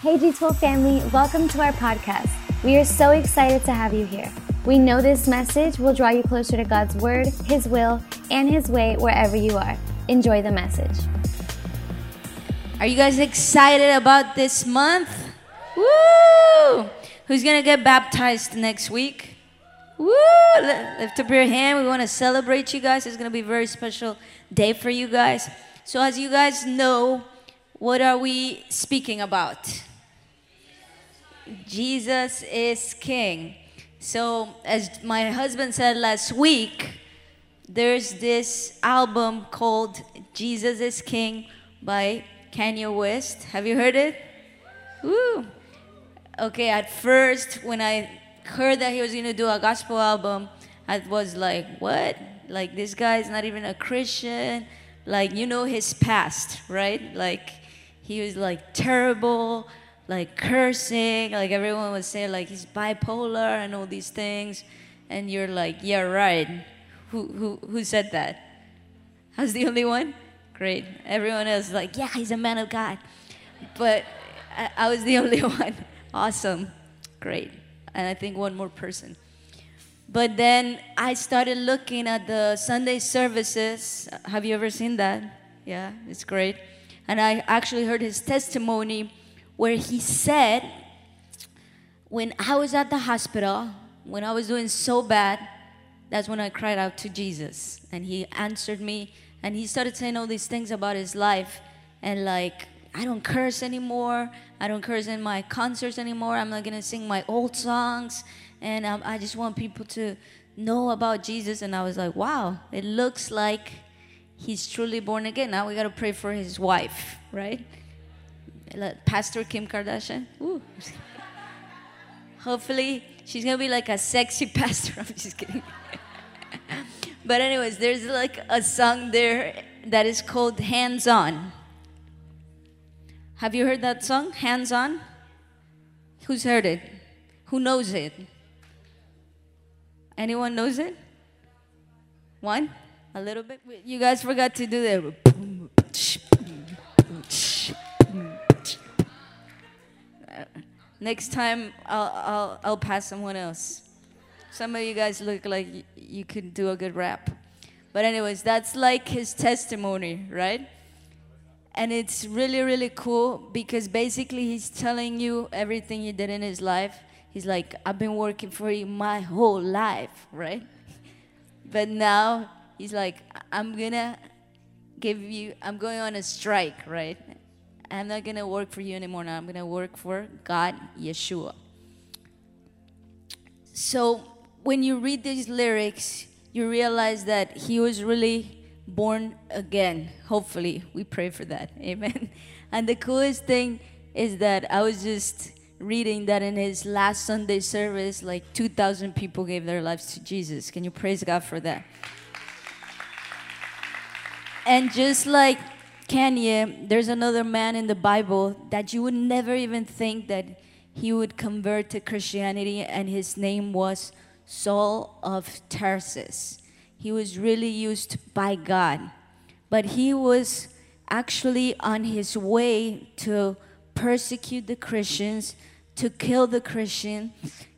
Hey G12 family, welcome to our podcast. We are so excited to have you here. We know this message will draw you closer to God's Word, His will, and His way wherever you are. Enjoy the message. Are you guys excited about this month? Woo! Who's gonna get baptized next week? Woo! Lift up your hand. We want to celebrate you guys. It's gonna be a very special day for you guys. So, as you guys know, what are we speaking about? Jesus is King. So, as my husband said last week, there's this album called Jesus is King by Kanye West. Have you heard it? Woo! Okay, at first, when I heard that he was gonna do a gospel album, I was like, what? Like, this guy's not even a Christian. Like, you know his past, right? Like, he was like terrible, like cursing. Like, everyone was saying, like, he's bipolar and all these things. And you're like, yeah, right. Who, who, who said that? I was the only one? Great. Everyone else is like, yeah, he's a man of God. But I, I was the only one. Awesome. Great. And I think one more person. But then I started looking at the Sunday services. Have you ever seen that? Yeah, it's great. And I actually heard his testimony where he said, When I was at the hospital, when I was doing so bad, that's when I cried out to Jesus. And he answered me and he started saying all these things about his life. And like, I don't curse anymore. I don't curse in my concerts anymore. I'm not gonna sing my old songs. And um, I just want people to know about Jesus. And I was like, wow, it looks like he's truly born again. Now we gotta pray for his wife, right? Pastor Kim Kardashian. Ooh. Hopefully, she's gonna be like a sexy pastor. I'm just kidding. but, anyways, there's like a song there that is called Hands On. Have you heard that song, Hands On? Who's heard it? Who knows it? Anyone knows it? One? A little bit? You guys forgot to do that. Next time, I'll, I'll, I'll pass someone else. Some of you guys look like you could do a good rap. But, anyways, that's like his testimony, right? And it's really, really cool because basically he's telling you everything he did in his life. He's like, I've been working for you my whole life, right? But now he's like, I'm gonna give you, I'm going on a strike, right? I'm not gonna work for you anymore now. I'm gonna work for God, Yeshua. So when you read these lyrics, you realize that he was really born again. Hopefully, we pray for that. Amen. And the coolest thing is that I was just reading that in his last Sunday service, like 2,000 people gave their lives to Jesus. Can you praise God for that? And just like Kanye, there's another man in the Bible that you would never even think that he would convert to Christianity, and his name was Saul of Tarsus he was really used by God. But he was actually on his way to persecute the Christians, to kill the Christian.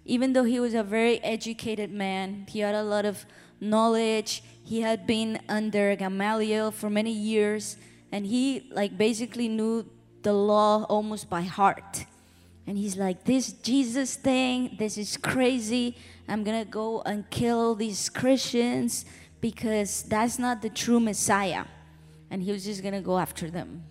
Even though he was a very educated man, he had a lot of knowledge. He had been under Gamaliel for many years, and he like basically knew the law almost by heart. And he's like, This Jesus thing, this is crazy. I'm gonna go and kill these Christians because that's not the true Messiah. And he was just gonna go after them.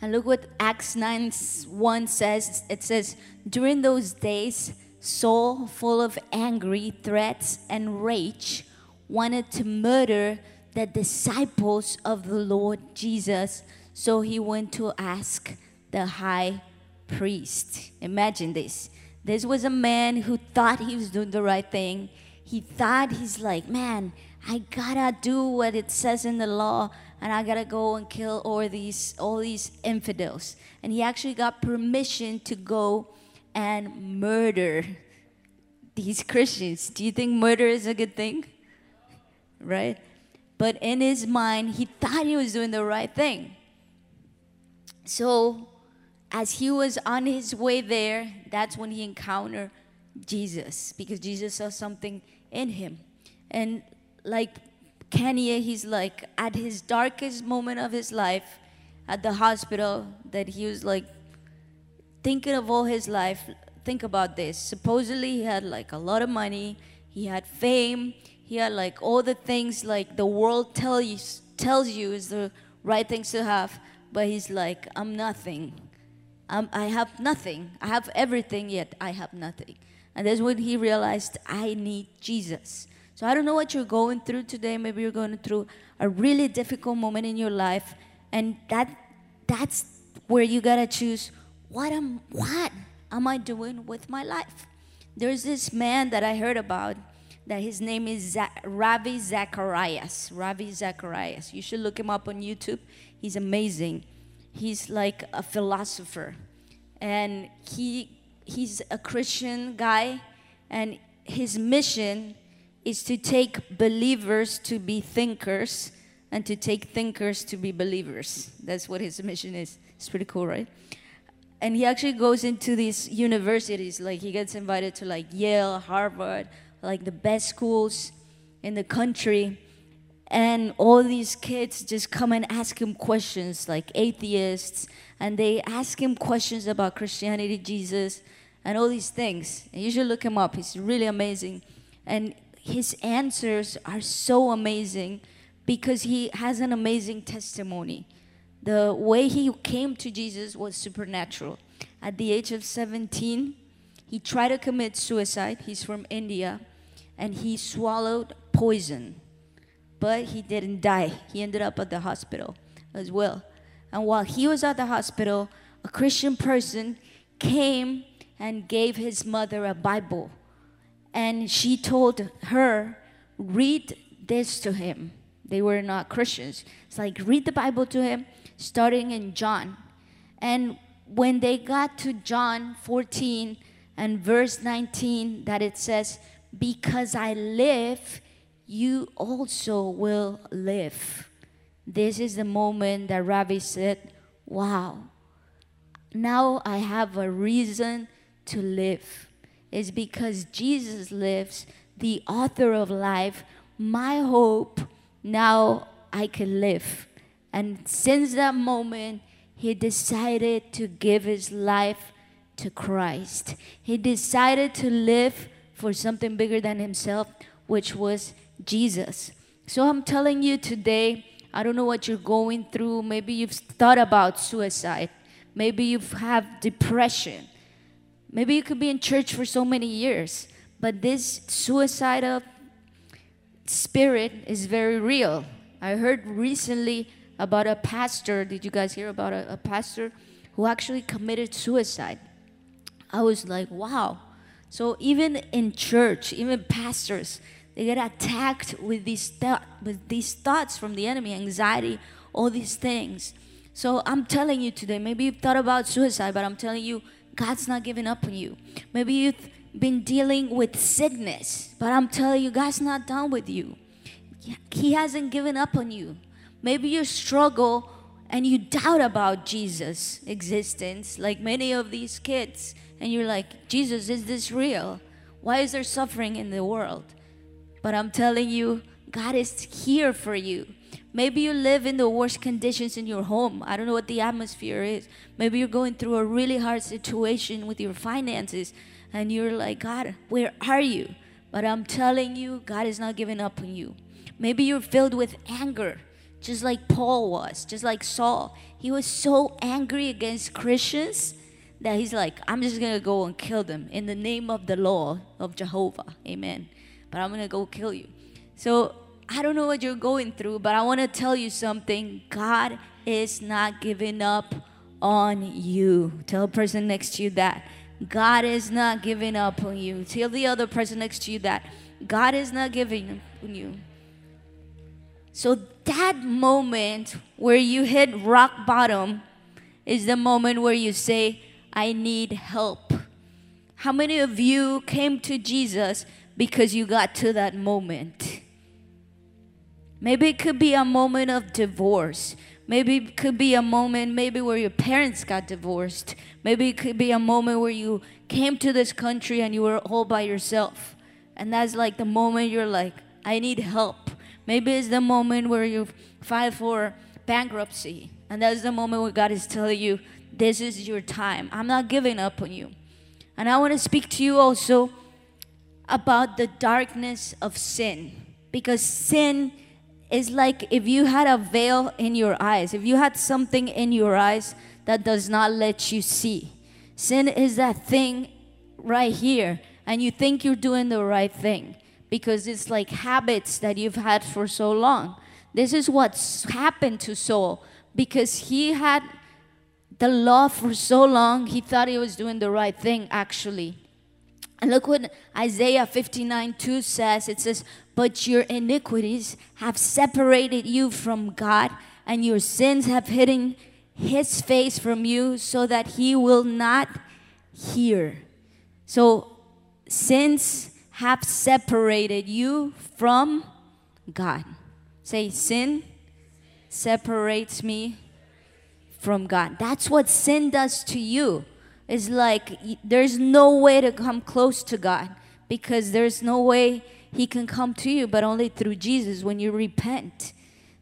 And look what Acts 9 1 says. It says, During those days, Saul, full of angry threats and rage, wanted to murder the disciples of the Lord Jesus. So he went to ask the high priest. Imagine this. This was a man who thought he was doing the right thing. He thought he's like, man, I gotta do what it says in the law, and I gotta go and kill all these all these infidels. And he actually got permission to go and murder these Christians. Do you think murder is a good thing? Right? But in his mind, he thought he was doing the right thing. So as he was on his way there, that's when he encountered Jesus because Jesus saw something in him. And like Kanye, he's like at his darkest moment of his life at the hospital that he was like thinking of all his life. Think about this. Supposedly, he had like a lot of money, he had fame, he had like all the things like the world tell you, tells you is the right things to have, but he's like, I'm nothing. I'm, I have nothing. I have everything, yet I have nothing. And that's when he realized, I need Jesus. So I don't know what you're going through today. Maybe you're going through a really difficult moment in your life, and that that's where you gotta choose what am what am I doing with my life. There's this man that I heard about that his name is Ravi Zacharias. Ravi Zacharias. You should look him up on YouTube. He's amazing. He's like a philosopher, and he he's a Christian guy, and his mission is to take believers to be thinkers and to take thinkers to be believers. That's what his mission is. It's pretty cool, right? And he actually goes into these universities, like he gets invited to like Yale, Harvard, like the best schools in the country. And all these kids just come and ask him questions, like atheists, and they ask him questions about Christianity, Jesus, and all these things. And you should look him up. He's really amazing. And his answers are so amazing because he has an amazing testimony. The way he came to Jesus was supernatural. At the age of 17, he tried to commit suicide. He's from India. And he swallowed poison. But he didn't die. He ended up at the hospital as well. And while he was at the hospital, a Christian person came and gave his mother a Bible. And she told her, read this to him. They were not Christians. It's like, read the Bible to him, starting in John. And when they got to John 14 and verse 19, that it says, Because I live, you also will live. This is the moment that Ravi said, Wow, now I have a reason to live. It's because Jesus lives, the author of life. My hope now I can live. And since that moment, he decided to give his life to Christ. He decided to live for something bigger than himself, which was Jesus. So I'm telling you today, I don't know what you're going through. Maybe you've thought about suicide. Maybe you've have depression. Maybe you could be in church for so many years, but this suicidal spirit is very real. I heard recently about a pastor. Did you guys hear about a, a pastor who actually committed suicide? I was like, wow. So even in church, even pastors, they get attacked with these th- with these thoughts from the enemy, anxiety, all these things. So I'm telling you today, maybe you've thought about suicide, but I'm telling you, God's not giving up on you. Maybe you've been dealing with sickness, but I'm telling you, God's not done with you. He hasn't given up on you. Maybe you struggle and you doubt about Jesus' existence, like many of these kids, and you're like, Jesus, is this real? Why is there suffering in the world? But I'm telling you, God is here for you. Maybe you live in the worst conditions in your home. I don't know what the atmosphere is. Maybe you're going through a really hard situation with your finances and you're like, God, where are you? But I'm telling you, God is not giving up on you. Maybe you're filled with anger, just like Paul was, just like Saul. He was so angry against Christians that he's like, I'm just gonna go and kill them in the name of the law of Jehovah. Amen. But I'm gonna go kill you. So I don't know what you're going through, but I wanna tell you something. God is not giving up on you. Tell a person next to you that. God is not giving up on you. Tell the other person next to you that God is not giving up on you. So that moment where you hit rock bottom is the moment where you say, I need help. How many of you came to Jesus because you got to that moment? Maybe it could be a moment of divorce. Maybe it could be a moment, maybe where your parents got divorced. Maybe it could be a moment where you came to this country and you were all by yourself. And that's like the moment you're like, I need help. Maybe it's the moment where you filed for bankruptcy. And that's the moment where God is telling you, this is your time. I'm not giving up on you. And I want to speak to you also about the darkness of sin. Because sin is like if you had a veil in your eyes, if you had something in your eyes that does not let you see. Sin is that thing right here, and you think you're doing the right thing because it's like habits that you've had for so long. This is what's happened to Saul because he had the law for so long, he thought he was doing the right thing actually. And look what Isaiah 59 2 says it says, But your iniquities have separated you from God, and your sins have hidden his face from you so that he will not hear. So, sins have separated you from God. Say, sin separates me from God. That's what sin does to you. It's like there's no way to come close to God because there's no way He can come to you but only through Jesus when you repent.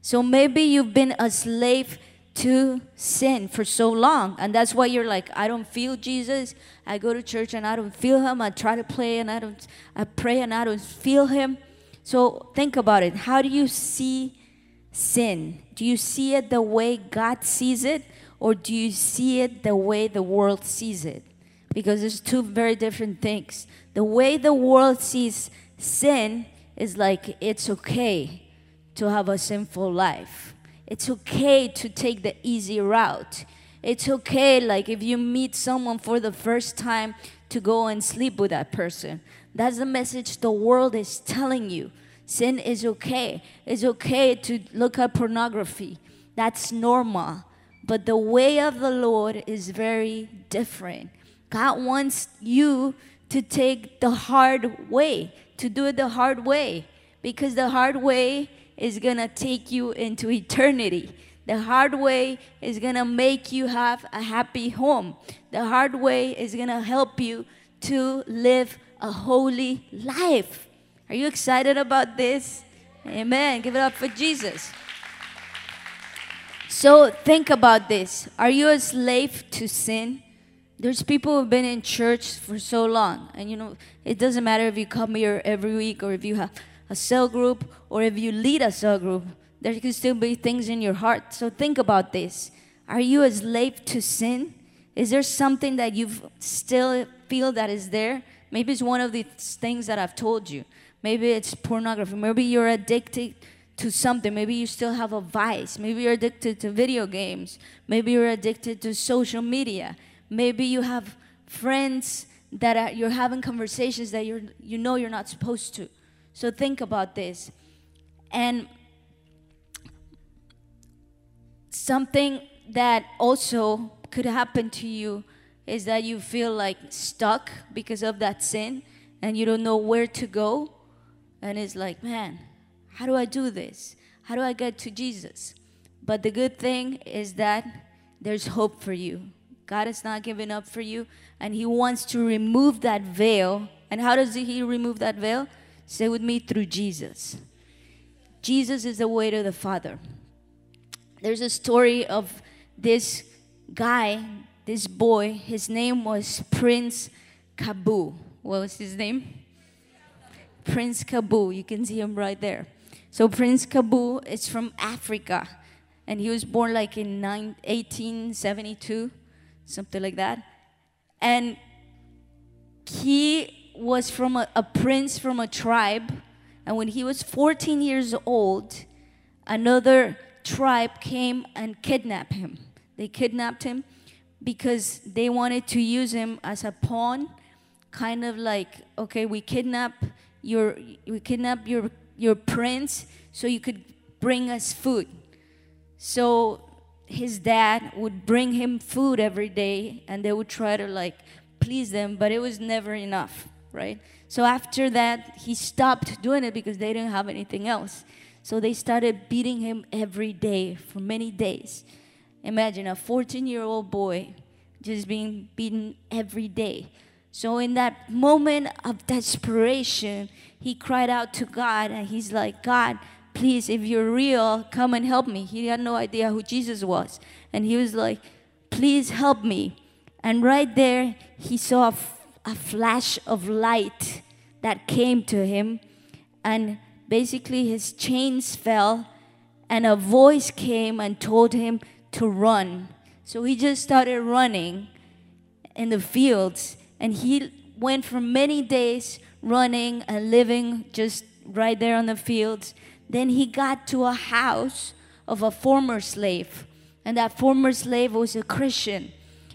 So maybe you've been a slave to sin for so long and that's why you're like I don't feel Jesus. I go to church and I don't feel him. I try to play and I don't I pray and I don't feel him. So think about it. How do you see sin? Do you see it the way God sees it or do you see it the way the world sees it? Because there's two very different things. The way the world sees sin is like it's okay to have a sinful life. It's okay to take the easy route. It's okay, like if you meet someone for the first time, to go and sleep with that person. That's the message the world is telling you. Sin is okay. It's okay to look at pornography. That's normal. But the way of the Lord is very different. God wants you to take the hard way, to do it the hard way, because the hard way is going to take you into eternity. The hard way is going to make you have a happy home. The hard way is going to help you to live a holy life. Are you excited about this? Amen. Give it up for Jesus. So think about this. Are you a slave to sin? There's people who've been in church for so long, and you know, it doesn't matter if you come here every week or if you have a cell group or if you lead a cell group, there can still be things in your heart. So think about this. Are you a slave to sin? Is there something that you still feel that is there? Maybe it's one of the things that I've told you. Maybe it's pornography. Maybe you're addicted to something. Maybe you still have a vice. Maybe you're addicted to video games. Maybe you're addicted to social media. Maybe you have friends that are, you're having conversations that you're, you know you're not supposed to. So think about this. And something that also could happen to you is that you feel like stuck because of that sin and you don't know where to go. And it's like, man, how do I do this? How do I get to Jesus? But the good thing is that there's hope for you. God is not giving up for you, and He wants to remove that veil. And how does He remove that veil? Say with me through Jesus. Jesus is the way to the Father. There's a story of this guy, this boy. His name was Prince Kaboo. What was his name? Prince Kaboo. You can see him right there. So Prince Kaboo is from Africa, and he was born like in 1872, something like that. And he was from a, a prince from a tribe, and when he was 14 years old, another tribe came and kidnapped him. They kidnapped him because they wanted to use him as a pawn, kind of like, okay, we kidnap your, we kidnap your your prince so you could bring us food. So his dad would bring him food every day and they would try to like please them, but it was never enough, right? So after that, he stopped doing it because they didn't have anything else. So they started beating him every day for many days. Imagine a 14 year old boy just being beaten every day. So, in that moment of desperation, he cried out to God and he's like, God, please, if you're real, come and help me. He had no idea who Jesus was. And he was like, please help me. And right there, he saw a, flash of light that came to him. And basically, his chains fell, and a voice came and told him to run. So he just started running in the fields, and he went for many days running and living just right there on the fields. Then he got to a house of a former slave, and that former slave was a Christian,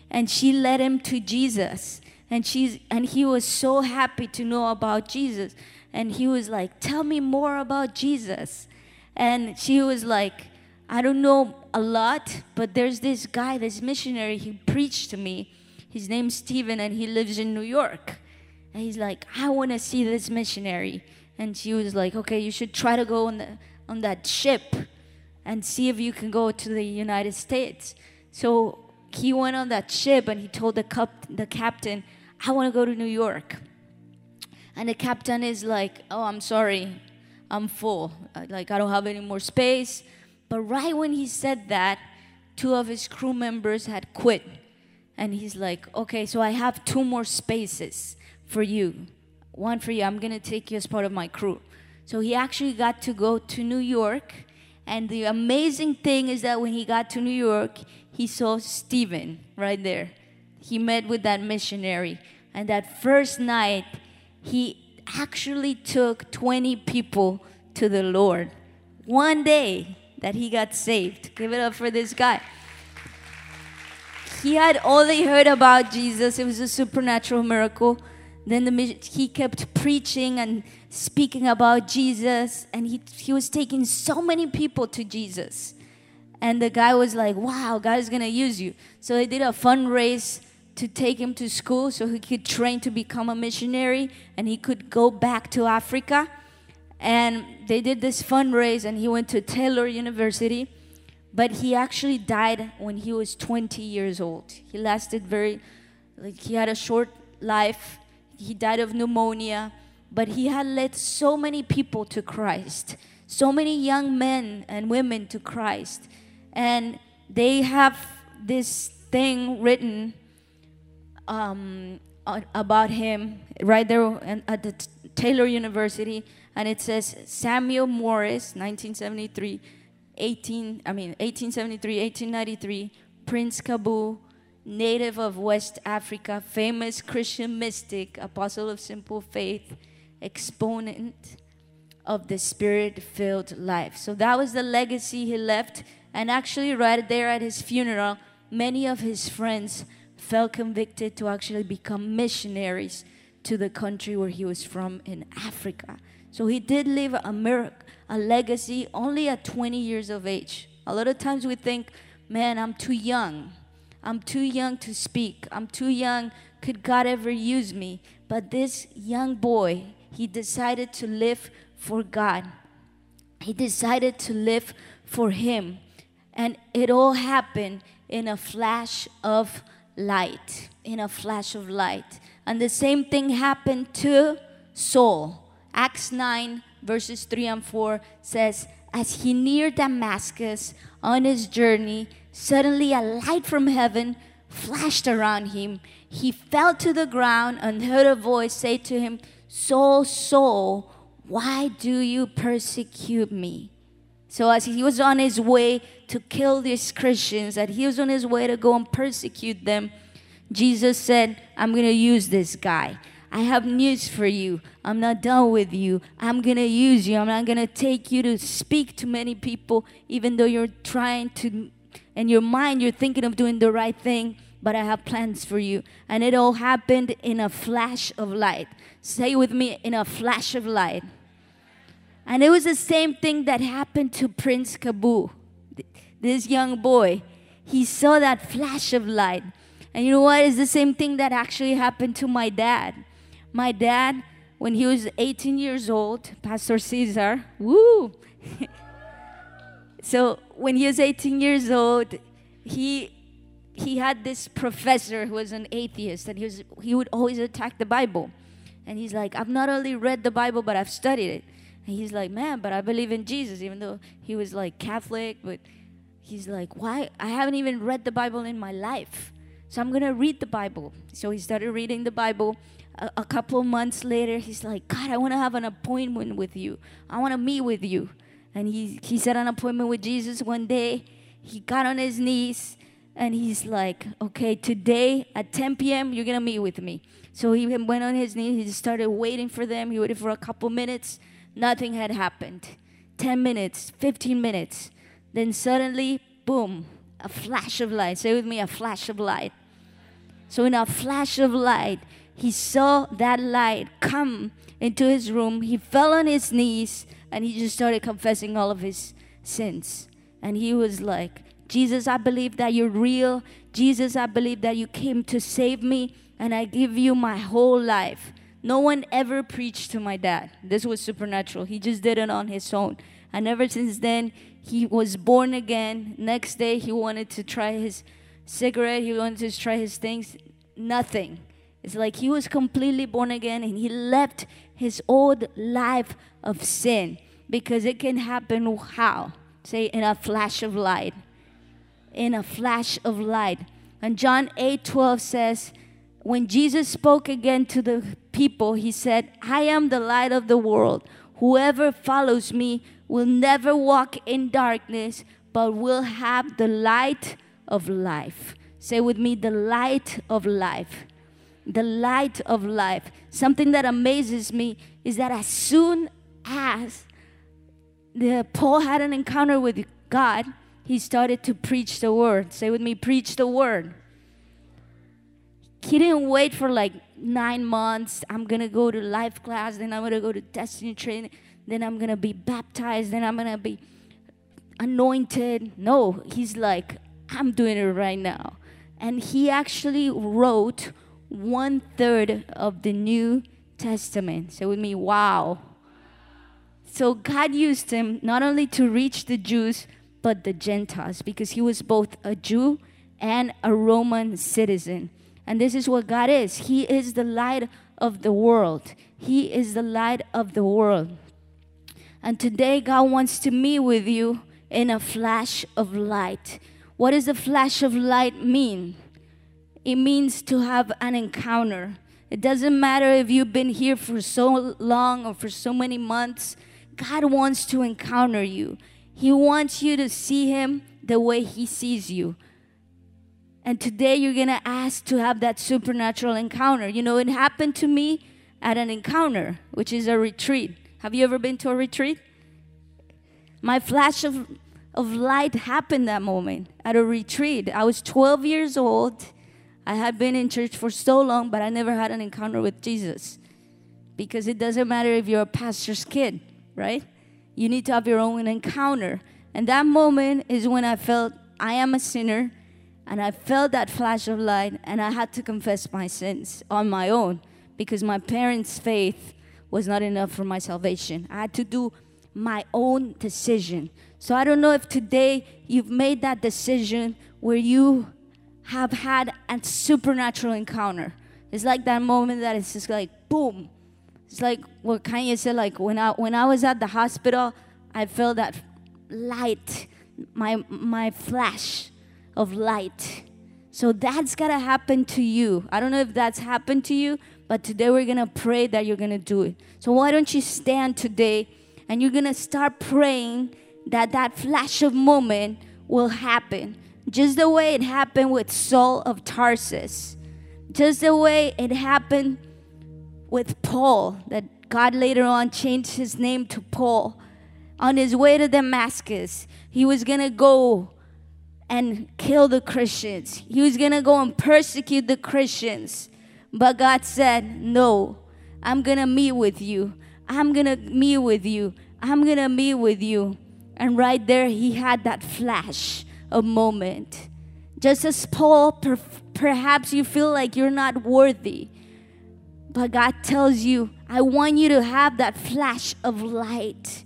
and she led him to Jesus. And she's and he was so happy to know about Jesus. And he was like, Tell me more about Jesus. And she was like, I don't know a lot, but there's this guy, this missionary, he preached to me. His name's Stephen, and he lives in New York. And he's like, I want to see this missionary. And she was like, Okay, you should try to go on, the, on that ship and see if you can go to the United States. So he went on that ship and he told the, cup, the captain, I want to go to New York. And the captain is like, Oh, I'm sorry, I'm full. Uh, Like, I don't have any more space. But right when he said that, two of his crew members had quit. And he's like, Okay, so I have two more spaces for you. One for you. I'm going to take you as part of my crew. So he actually got to go to New York. And the amazing thing is that when he got to New York, he saw Stephen right there. He met with that missionary. And that first night, he actually took 20 people to the Lord. One day that he got saved. Give it up for this guy. He had only heard about Jesus, it was a supernatural miracle. Then the, he kept preaching and speaking about Jesus, and he, he was taking so many people to Jesus. And the guy was like, Wow, God is going to use you. So they did a fundraise to take him to school so he could train to become a missionary and he could go back to Africa. And they did this fundraise, and he went to Taylor University. But he actually died when he was 20 years old. He lasted very, like, he had a short life. He died of pneumonia. But he had led so many people to Christ, so many young men and women to Christ. And they have this thing written um, about him right there at the Taylor University, and it says Samuel Morris, 1973, 18, I mean 1873, 1893, Prince Kaboo, native of West Africa, famous Christian mystic, apostle of simple faith, exponent of the spirit filled life. So that was the legacy he left. And actually, right there at his funeral, many of his friends felt convicted to actually become missionaries to the country where he was from in Africa. So he did leave a, mir- a legacy only at 20 years of age. A lot of times we think, man, I'm too young. I'm too young to speak. I'm too young. Could God ever use me? But this young boy, he decided to live for God. He decided to live for Him. And it all happened in a flash of light. In a flash of light. And the same thing happened to Saul. Acts 9, verses 3 and 4 says, As he neared Damascus on his journey, suddenly a light from heaven flashed around him. He fell to the ground and heard a voice say to him, Saul, Saul, why do you persecute me? So as he was on his way to kill these Christians, that he was on his way to go and persecute them, Jesus said, I'm going to use this guy. I have news for you. I'm not done with you. I'm going to use you. I'm not going to take you to speak to many people, even though you're trying to, in your mind, you're thinking of doing the right thing, but I have plans for you. And it all happened in a flash of light. Say with me, in a flash of light. And it was the same thing that happened to Prince Kaboo, this young boy. He saw that flash of light. And you know what? It's the same thing that actually happened to my dad. My dad, when he was 18 years old, Pastor Caesar, woo, so when he was 18 years old, he he had this professor who was an atheist, and he was he would always attack the Bible. And he's like, I've not only read the Bible, but I've studied it. And he's like, man, but I believe in Jesus, even though he was like Catholic, but he's like, why? I haven't even read the Bible in my life. So I'm going to read the Bible. So he started reading the Bible. A, a couple months later, he's like, God, I want to have an appointment with you. I want to meet with you. And he, he set an appointment with Jesus one day. He got on his knees and he's like, okay, today at 10 p.m., you're going to meet with me. So he went on his knees. He started waiting for them. He waited for a couple minutes. Nothing had happened. 10 minutes, 15 minutes. Then suddenly, boom, a flash of light. Say with me, a flash of light. So, in a flash of light, he saw that light come into his room. He fell on his knees and he just started confessing all of his sins. And he was like, Jesus, I believe that you're real. Jesus, I believe that you came to save me, and I give you my whole life. No one ever preached to my dad. This was supernatural. He just did it on his own. And ever since then, he was born again. Next day, he wanted to try his cigarette, he wanted to try his things. Nothing. It's like he was completely born again and he left his old life of sin because it can happen how? Say, in a flash of light. In a flash of light. And John 8 12 says, when Jesus spoke again to the people, he said, I am the light of the world. Whoever follows me will never walk in darkness, but will have the light of life. Say with me, the light of life. The light of life. Something that amazes me is that as soon as the Paul had an encounter with God, he started to preach the word. Say with me, preach the word. He didn't wait for like nine months. I'm gonna go to life class, then I'm gonna go to destiny training, then I'm gonna be baptized, then I'm gonna be anointed. No, he's like, I'm doing it right now. And he actually wrote one third of the New Testament. Say with me, wow. So God used him not only to reach the Jews, but the Gentiles, because he was both a Jew and a Roman citizen. And this is what God is He is the light of the world. He is the light of the world. And today, God wants to meet with you in a flash of light. What does a flash of light mean? It means to have an encounter. It doesn't matter if you've been here for so long or for so many months, God wants to encounter you. He wants you to see Him the way He sees you. And today you're going to ask to have that supernatural encounter. You know, it happened to me at an encounter, which is a retreat. Have you ever been to a retreat? My flash of, of light happened that moment at a retreat. I was 12 years old. I had been in church for so long, but I never had an encounter with Jesus. Because it doesn't matter if you're a pastor's kid, right? You need to have your own encounter. And that moment is when I felt I am a sinner and I felt that flash of light and I had to confess my sins on my own because my parents' faith was not enough for my salvation. I had to do my own decision. So I don't know if today you've made that decision where you have had a supernatural encounter. It's like that moment that it's just like boom. It's like what Kanye said, like when I when I was at the hospital, I felt that light, my my flash of light. So that's gotta happen to you. I don't know if that's happened to you, but today we're gonna pray that you're gonna do it. So why don't you stand today and you're gonna start praying that that flash of moment will happen, just the way it happened with Saul of Tarsus, just the way it happened with Paul, that God later on changed his name to Paul. On his way to Damascus, he was gonna go and kill the Christians. He was gonna go and persecute the Christians. But God said, No, I'm gonna meet with you. I'm gonna meet with you. I'm gonna meet with you. And right there, he had that flash of moment. Just as Paul, per- perhaps you feel like you're not worthy. But God tells you, I want you to have that flash of light.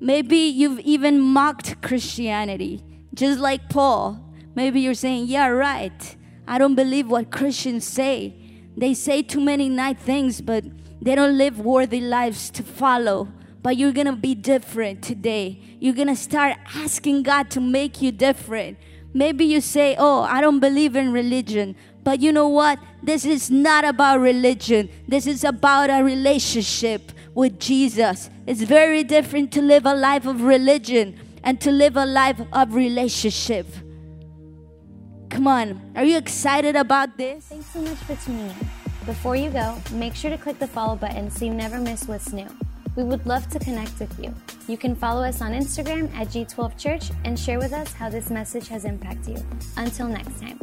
Maybe you've even mocked Christianity, just like Paul. Maybe you're saying, Yeah, right. I don't believe what Christians say. They say too many nice things, but they don't live worthy lives to follow. But you're gonna be different today. You're gonna start asking God to make you different. Maybe you say, Oh, I don't believe in religion. But you know what? This is not about religion. This is about a relationship with Jesus. It's very different to live a life of religion and to live a life of relationship. Come on, are you excited about this? Thanks so much for tuning in. Before you go, make sure to click the follow button so you never miss what's new. We would love to connect with you. You can follow us on Instagram at G12 Church and share with us how this message has impacted you. Until next time.